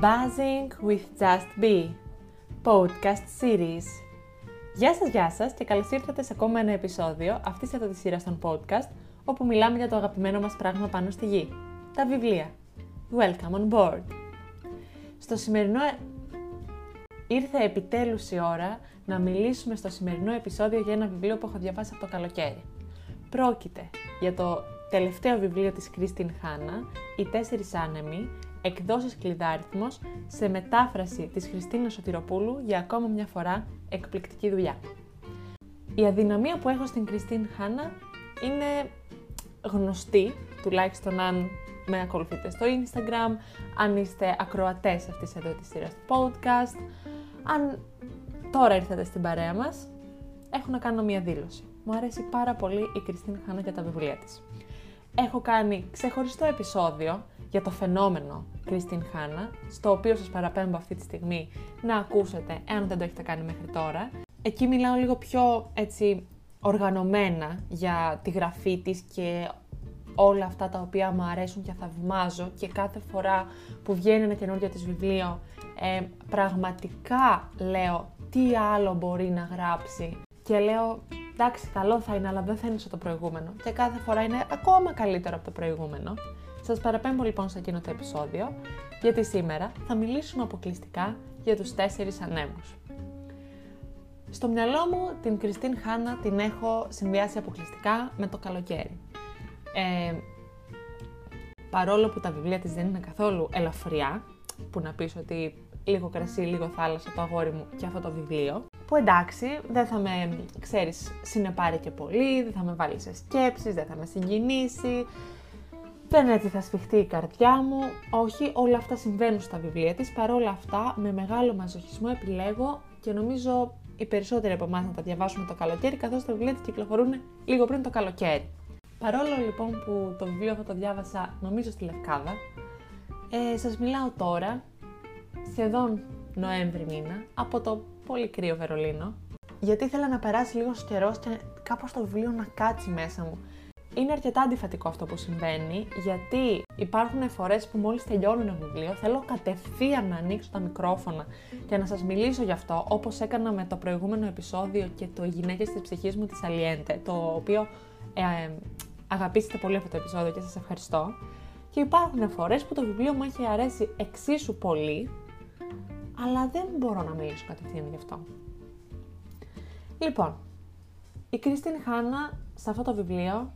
Buzzing with Just Be Podcast Series Γεια σας, γεια σας και καλώς ήρθατε σε ακόμα ένα επεισόδιο αυτής εδώ της σειράς των podcast όπου μιλάμε για το αγαπημένο μας πράγμα πάνω στη γη, τα βιβλία. Welcome on board! Στο σημερινό... Ε- ήρθε επιτέλους η ώρα να μιλήσουμε στο σημερινό επεισόδιο για ένα βιβλίο που έχω διαβάσει από το καλοκαίρι. Πρόκειται για το τελευταίο βιβλίο της Κρίστιν Χάνα, «Οι τέσσερις άνεμοι», εκδόσεις κλειδάριθμος, σε μετάφραση της Χριστίνας Σωτηροπούλου για ακόμα μια φορά εκπληκτική δουλειά. Η αδυναμία που έχω στην Κριστίν Χάνα είναι γνωστή, τουλάχιστον αν με ακολουθείτε στο Instagram, αν είστε ακροατές αυτής εδώ της σειράς podcast, αν τώρα ήρθατε στην παρέα μας, έχω να κάνω μια δήλωση. Μου αρέσει πάρα πολύ η Κριστίν Χάνα και τα βιβλία της. Έχω κάνει ξεχωριστό επεισόδιο για το φαινόμενο Κριστίν Χάνα, στο οποίο σας παραπέμπω αυτή τη στιγμή να ακούσετε, εάν δεν το έχετε κάνει μέχρι τώρα. Εκεί μιλάω λίγο πιο έτσι οργανωμένα για τη γραφή της και όλα αυτά τα οποία μου αρέσουν και θαυμάζω και κάθε φορά που βγαίνει ένα καινούργιο της βιβλίο ε, πραγματικά λέω τι άλλο μπορεί να γράψει και λέω εντάξει καλό θα είναι αλλά δεν θα είναι σαν το προηγούμενο και κάθε φορά είναι ακόμα καλύτερο από το προηγούμενο. Σας παραπέμπω λοιπόν σε εκείνο το επεισόδιο γιατί σήμερα θα μιλήσουμε αποκλειστικά για τους τέσσερις ανέμους. Στο μυαλό μου την Κριστίν Χάνα την έχω συνδυάσει αποκλειστικά με το καλοκαίρι. Ε, παρόλο που τα βιβλία της δεν είναι καθόλου ελαφριά, που να πεις ότι λίγο κρασί, λίγο θάλασσα το αγόρι μου και αυτό το βιβλίο, που εντάξει, δεν θα με, ξέρεις, συνεπάρει και πολύ, δεν θα με βάλει σε σκέψεις, δεν θα με συγκινήσει, δεν έτσι θα σφιχτεί η καρδιά μου. Όχι, όλα αυτά συμβαίνουν στα βιβλία της. Παρόλα αυτά, με μεγάλο μαζοχισμό επιλέγω και νομίζω οι περισσότεροι από εμάς να τα διαβάσουμε το καλοκαίρι, καθώς τα βιβλία της κυκλοφορούν λίγο πριν το καλοκαίρι. Παρόλο λοιπόν που το βιβλίο αυτό το διάβασα νομίζω στη Λευκάδα, ε, σας μιλάω τώρα, σχεδόν Νοέμβρη μήνα, από το πολύ κρύο Βερολίνο, γιατί ήθελα να περάσει λίγος καιρός και κάπως το βιβλίο να κάτσει μέσα μου. Είναι αρκετά αντιφατικό αυτό που συμβαίνει, γιατί υπάρχουν φορές που μόλις τελειώνω ένα βιβλίο, θέλω κατευθείαν να ανοίξω τα μικρόφωνα και να σας μιλήσω γι' αυτό, όπως έκανα με το προηγούμενο επεισόδιο και το Οι γυναίκες της ψυχής μου της Αλιέντε, το οποίο ε, αγαπήσετε πολύ αυτό το επεισόδιο και σας ευχαριστώ. Και υπάρχουν φορές που το βιβλίο μου έχει αρέσει εξίσου πολύ, αλλά δεν μπορώ να μιλήσω κατευθείαν γι' αυτό. Λοιπόν, η Κρίστιν Χάνα σε αυτό το βιβλίο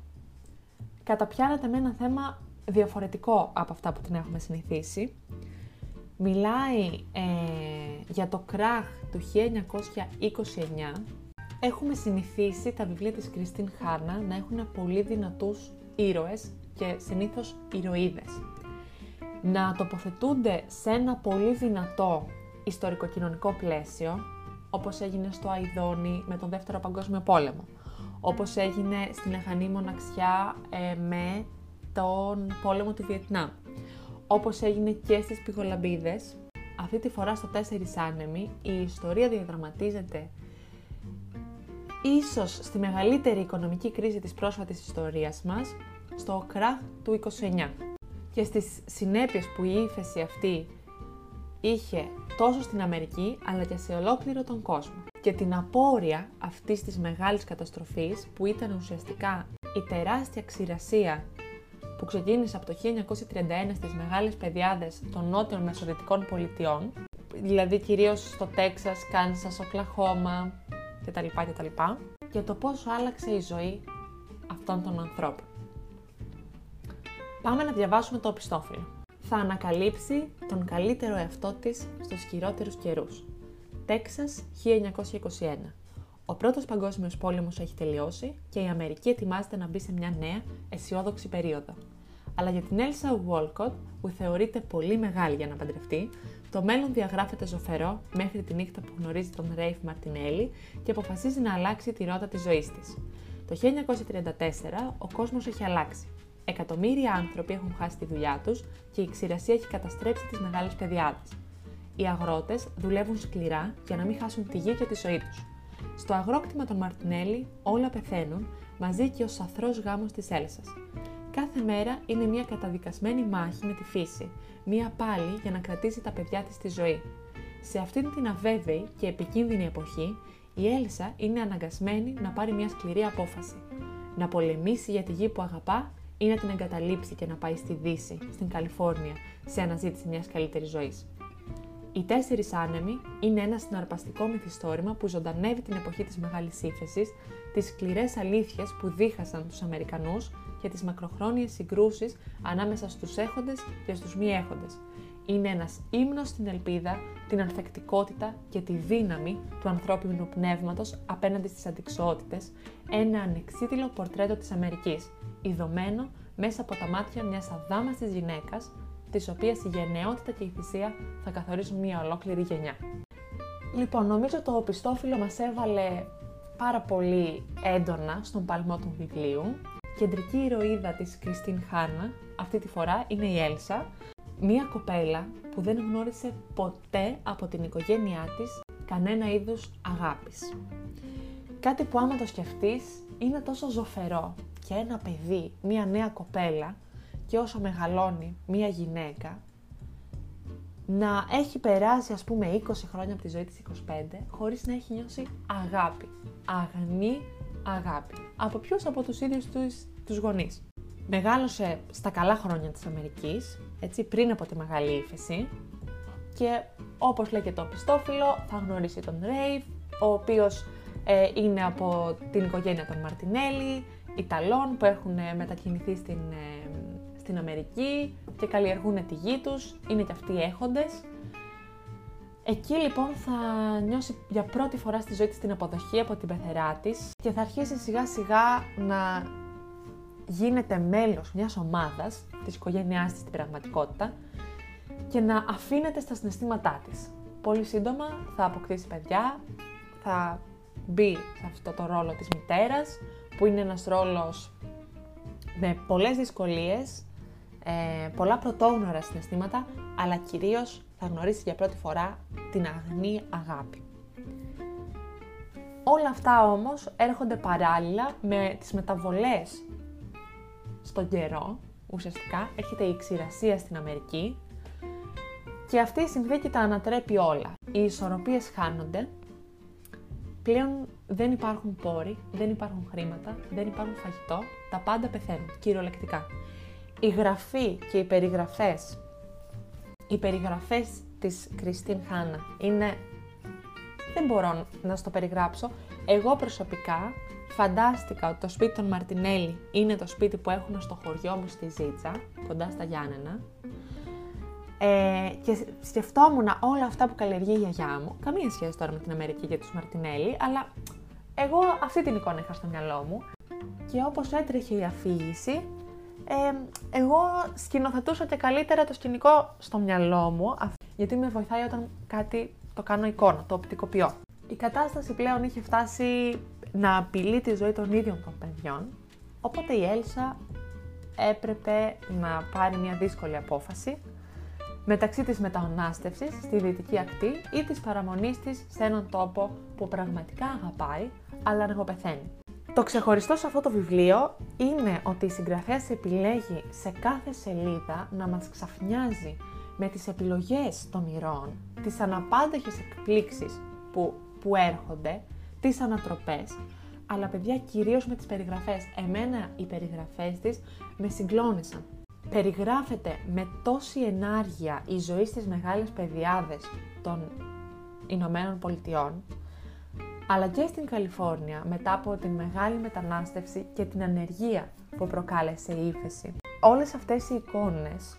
καταπιάνεται με ένα θέμα διαφορετικό από αυτά που την έχουμε συνηθίσει. Μιλάει ε, για το κράχ του 1929. Έχουμε συνηθίσει τα βιβλία της Κριστίν Χάνα να έχουν πολύ δυνατούς ήρωες και συνήθως ηρωίδες. Να τοποθετούνται σε ένα πολύ δυνατό ιστορικοκοινωνικό πλαίσιο, όπως έγινε στο Αϊδόνι με τον Δεύτερο Παγκόσμιο Πόλεμο όπως έγινε στην Αχανή Μοναξιά ε, με τον πόλεμο του Βιετνάμ. Όπως έγινε και στις Πυγολαμπίδες, αυτή τη φορά στο Τέσσερις Άνεμοι, η ιστορία διαδραματίζεται ίσως στη μεγαλύτερη οικονομική κρίση της πρόσφατης ιστορίας μας, στο κράχ του 29. Και στις συνέπειες που η ύφεση αυτή είχε τόσο στην Αμερική αλλά και σε ολόκληρο τον κόσμο. Και την απόρρια αυτής της μεγάλης καταστροφής που ήταν ουσιαστικά η τεράστια ξηρασία που ξεκίνησε από το 1931 στις μεγάλες πεδιάδες των νότιων μεσοδυτικών πολιτιών, δηλαδή κυρίως στο Τέξας, Κάνσας, Οκλαχώμα κτλ. κτλ. και το πόσο άλλαξε η ζωή αυτών των ανθρώπων. Πάμε να διαβάσουμε το οπισθόφυλλο θα ανακαλύψει τον καλύτερο εαυτό της στους χειρότερους καιρούς. Τέξας 1921. Ο πρώτος παγκόσμιος πόλεμος έχει τελειώσει και η Αμερική ετοιμάζεται να μπει σε μια νέα, αισιόδοξη περίοδο. Αλλά για την Έλσα Walcott, που θεωρείται πολύ μεγάλη για να παντρευτεί, το μέλλον διαγράφεται ζωφερό μέχρι τη νύχτα που γνωρίζει τον Ρέιφ Μαρτινέλη και αποφασίζει να αλλάξει τη ρότα της ζωής της. Το 1934 ο κόσμος έχει αλλάξει. Εκατομμύρια άνθρωποι έχουν χάσει τη δουλειά τους και η ξηρασία έχει καταστρέψει τις μεγάλες πεδιάδε. Οι αγρότες δουλεύουν σκληρά για να μην χάσουν τη γη και τη ζωή τους. Στο αγρόκτημα των Μαρτινέλη όλα πεθαίνουν μαζί και ο σαθρός γάμος της Έλσας. Κάθε μέρα είναι μια καταδικασμένη μάχη με τη φύση, μια πάλι για να κρατήσει τα παιδιά της στη ζωή. Σε αυτήν την αβέβαιη και επικίνδυνη εποχή, η Έλσα είναι αναγκασμένη να πάρει μια σκληρή απόφαση. Να πολεμήσει για τη γη που αγαπά ή να την εγκαταλείψει και να πάει στη Δύση, στην Καλιφόρνια, σε αναζήτηση μιας καλύτερης ζωής. Οι τέσσερις άνεμοι είναι ένα συναρπαστικό μυθιστόρημα που ζωντανεύει την εποχή της Μεγάλης Ήφεση, τις σκληρές αλήθειες που δίχασαν τους Αμερικανούς και τις μακροχρόνιες συγκρούσεις ανάμεσα στους έχοντες και στους μη έχοντες. Είναι ένας ύμνος στην ελπίδα, την ανθεκτικότητα και τη δύναμη του ανθρώπινου πνεύματος απέναντι στις αντικσότητες, ένα ανεξίτηλο πορτρέτο της Αμερικής, ειδωμένο μέσα από τα μάτια μιας αδάμαστης γυναίκας τη οποία η γενναιότητα και η θυσία θα καθορίσουν μια ολόκληρη γενιά. Λοιπόν, νομίζω το πιστόφυλλο μας έβαλε πάρα πολύ έντονα στον παλμό του βιβλίου. Κεντρική ηρωίδα της Κριστίν Χάνα αυτή τη φορά είναι η Έλσα, μια κοπέλα που δεν γνώρισε ποτέ από την οικογένειά της κανένα είδους αγάπης. Κάτι που άμα το σκεφτείς είναι τόσο ζωφερό και ένα παιδί, μια νέα κοπέλα, και όσο μεγαλώνει μία γυναίκα να έχει περάσει ας πούμε 20 χρόνια από τη ζωή της 25 χωρίς να έχει νιώσει αγάπη. Αγνή αγάπη. Από ποιους; Από τους ίδιους τους, τους γονείς. Μεγάλωσε στα καλά χρόνια της Αμερικής, έτσι, πριν από τη μεγάλη ύφεση και όπως λέει και το πιστόφυλλο θα γνωρίσει τον Ρέιβ, ο οποίος ε, είναι από την οικογένεια των Μαρτινέλη, Ιταλών που έχουν μετακινηθεί στην ε, στην Αμερική και καλλιεργούν τη γη τους, είναι και αυτοί έχοντες. Εκεί λοιπόν θα νιώσει για πρώτη φορά στη ζωή της την αποδοχή από την πεθερά της και θα αρχίσει σιγά σιγά να γίνεται μέλος μιας ομάδας της οικογένειάς της στην πραγματικότητα και να αφήνεται στα συναισθήματά της. Πολύ σύντομα θα αποκτήσει παιδιά, θα μπει σε αυτό το ρόλο της μητέρας που είναι ένας ρόλος με πολλές δυσκολίες ε, πολλά πρωτόγνωρα συναισθήματα, αλλά κυρίως θα γνωρίσεις για πρώτη φορά την αγνή αγάπη. Όλα αυτά όμως έρχονται παράλληλα με τις μεταβολές στον καιρό, ουσιαστικά έρχεται η ξηρασία στην Αμερική και αυτή η συνθήκη τα ανατρέπει όλα. Οι ισορροπίες χάνονται, πλέον δεν υπάρχουν πόροι, δεν υπάρχουν χρήματα, δεν υπάρχουν φαγητό, τα πάντα πεθαίνουν, κυριολεκτικά η γραφή και οι περιγραφές, οι περιγραφές της Κριστίν Χάνα είναι, δεν μπορώ να στο περιγράψω, εγώ προσωπικά φαντάστηκα ότι το σπίτι των Μαρτινέλη είναι το σπίτι που έχουν στο χωριό μου στη Ζήτσα, κοντά στα Γιάννενα, ε, και σκεφτόμουν όλα αυτά που καλλιεργεί η γιαγιά μου, καμία σχέση τώρα με την Αμερική και τους Μαρτινέλη, αλλά εγώ αυτή την εικόνα είχα στο μυαλό μου. Και όπως έτρεχε η αφήγηση, ε, εγώ σκηνοθετούσα και καλύτερα το σκηνικό στο μυαλό μου, γιατί με βοηθάει όταν κάτι το κάνω εικόνα, το οπτικοποιώ. Η κατάσταση πλέον είχε φτάσει να απειλεί τη ζωή των ίδιων των παιδιών, οπότε η Έλσα έπρεπε να πάρει μια δύσκολη απόφαση μεταξύ της μετανάστευσης στη δυτική ακτή ή της παραμονής της σε έναν τόπο που πραγματικά αγαπάει, αλλά αργοπεθαίνει. Το ξεχωριστό σε αυτό το βιβλίο είναι ότι η συγγραφέας επιλέγει σε κάθε σελίδα να μας ξαφνιάζει με τις επιλογές των ηρώων, τις αναπάντεχες εκπλήξεις που, που έρχονται, τις ανατροπές, αλλά παιδιά κυρίως με τις περιγραφές. Εμένα οι περιγραφές της με συγκλώνησαν. Περιγράφεται με τόση ενάργεια η ζωή στις μεγάλες παιδιάδες των Ηνωμένων Πολιτειών, αλλά και στην Καλιφόρνια μετά από την μεγάλη μετανάστευση και την ανεργία που προκάλεσε η ύφεση. Όλες αυτές οι εικόνες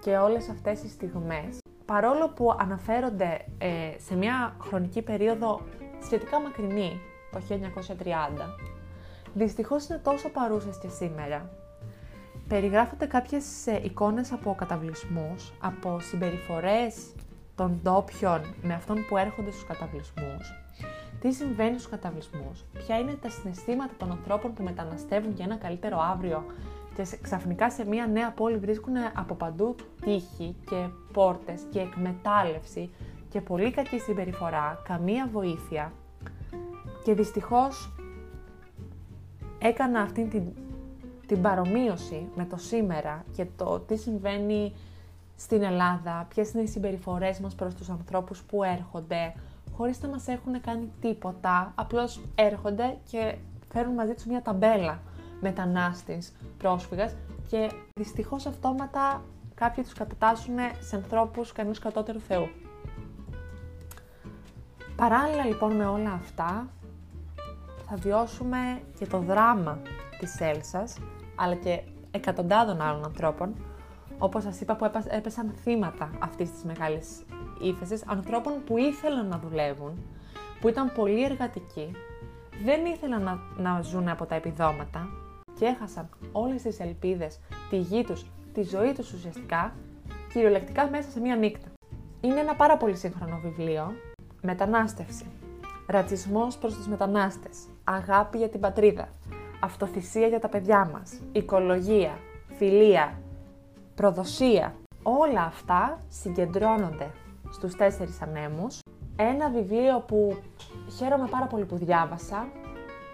και όλες αυτές οι στιγμές, παρόλο που αναφέρονται ε, σε μια χρονική περίοδο σχετικά μακρινή, το 1930, δυστυχώς είναι τόσο παρούσες και σήμερα. Περιγράφονται κάποιες ε, εικόνες από καταβλισμούς, από συμπεριφορές των ντόπιων με αυτόν που έρχονται στους καταβλισμούς, τι συμβαίνει στους καταβλισμούς, ποια είναι τα συναισθήματα των ανθρώπων που μεταναστεύουν για ένα καλύτερο αύριο. Και ξαφνικά σε μια νέα πόλη βρίσκουν από παντού τύχη και πόρτες και εκμετάλλευση και πολύ κακή συμπεριφορά, καμία βοήθεια. Και δυστυχώς έκανα αυτή την την παρομοίωση με το σήμερα και το τι συμβαίνει στην Ελλάδα, ποιες είναι οι συμπεριφορές μας προς τους ανθρώπους που έρχονται, χωρίς να μας έχουν κάνει τίποτα, απλώς έρχονται και φέρουν μαζί τους μια ταμπέλα μετανάστης, πρόσφυγας και δυστυχώς αυτόματα κάποιοι τους κατατάσσουν σε ανθρώπους κανείς κατώτερου Θεού. Παράλληλα λοιπόν με όλα αυτά, θα βιώσουμε και το δράμα της Έλσας, αλλά και εκατοντάδων άλλων ανθρώπων, όπως σας είπα που έπεσαν θύματα αυτής της μεγάλης ύφεσης, ανθρώπων που ήθελαν να δουλεύουν, που ήταν πολύ εργατικοί, δεν ήθελαν να, να ζουν από τα επιδόματα και έχασαν όλες τις ελπίδες, τη γη τους, τη ζωή τους ουσιαστικά, κυριολεκτικά μέσα σε μία νύχτα. Είναι ένα πάρα πολύ σύγχρονο βιβλίο, μετανάστευση, ρατσισμός προς τους μετανάστες, αγάπη για την πατρίδα, αυτοθυσία για τα παιδιά μας, οικολογία, φιλία, προδοσία. Όλα αυτά συγκεντρώνονται στους τέσσερις ανέμους. Ένα βιβλίο που χαίρομαι πάρα πολύ που διάβασα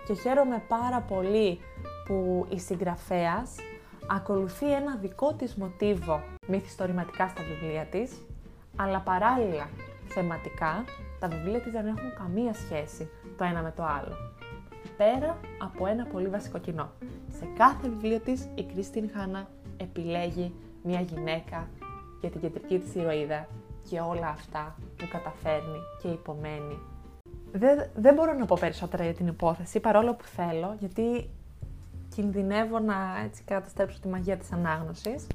και χαίρομαι πάρα πολύ που η συγγραφέας ακολουθεί ένα δικό της μοτίβο μυθιστορηματικά στα βιβλία της, αλλά παράλληλα θεματικά τα βιβλία της δεν έχουν καμία σχέση το ένα με το άλλο. Πέρα από ένα πολύ βασικό κοινό. Σε κάθε βιβλίο της η Κρίστιν Χάνα επιλέγει μια γυναίκα για την κεντρική της ηρωίδα και όλα αυτά που καταφέρνει και υπομένει. Δεν, δεν μπορώ να πω περισσότερα για την υπόθεση, παρόλο που θέλω, γιατί κινδυνεύω να έτσι καταστρέψω τη μαγεία της ανάγνωσης.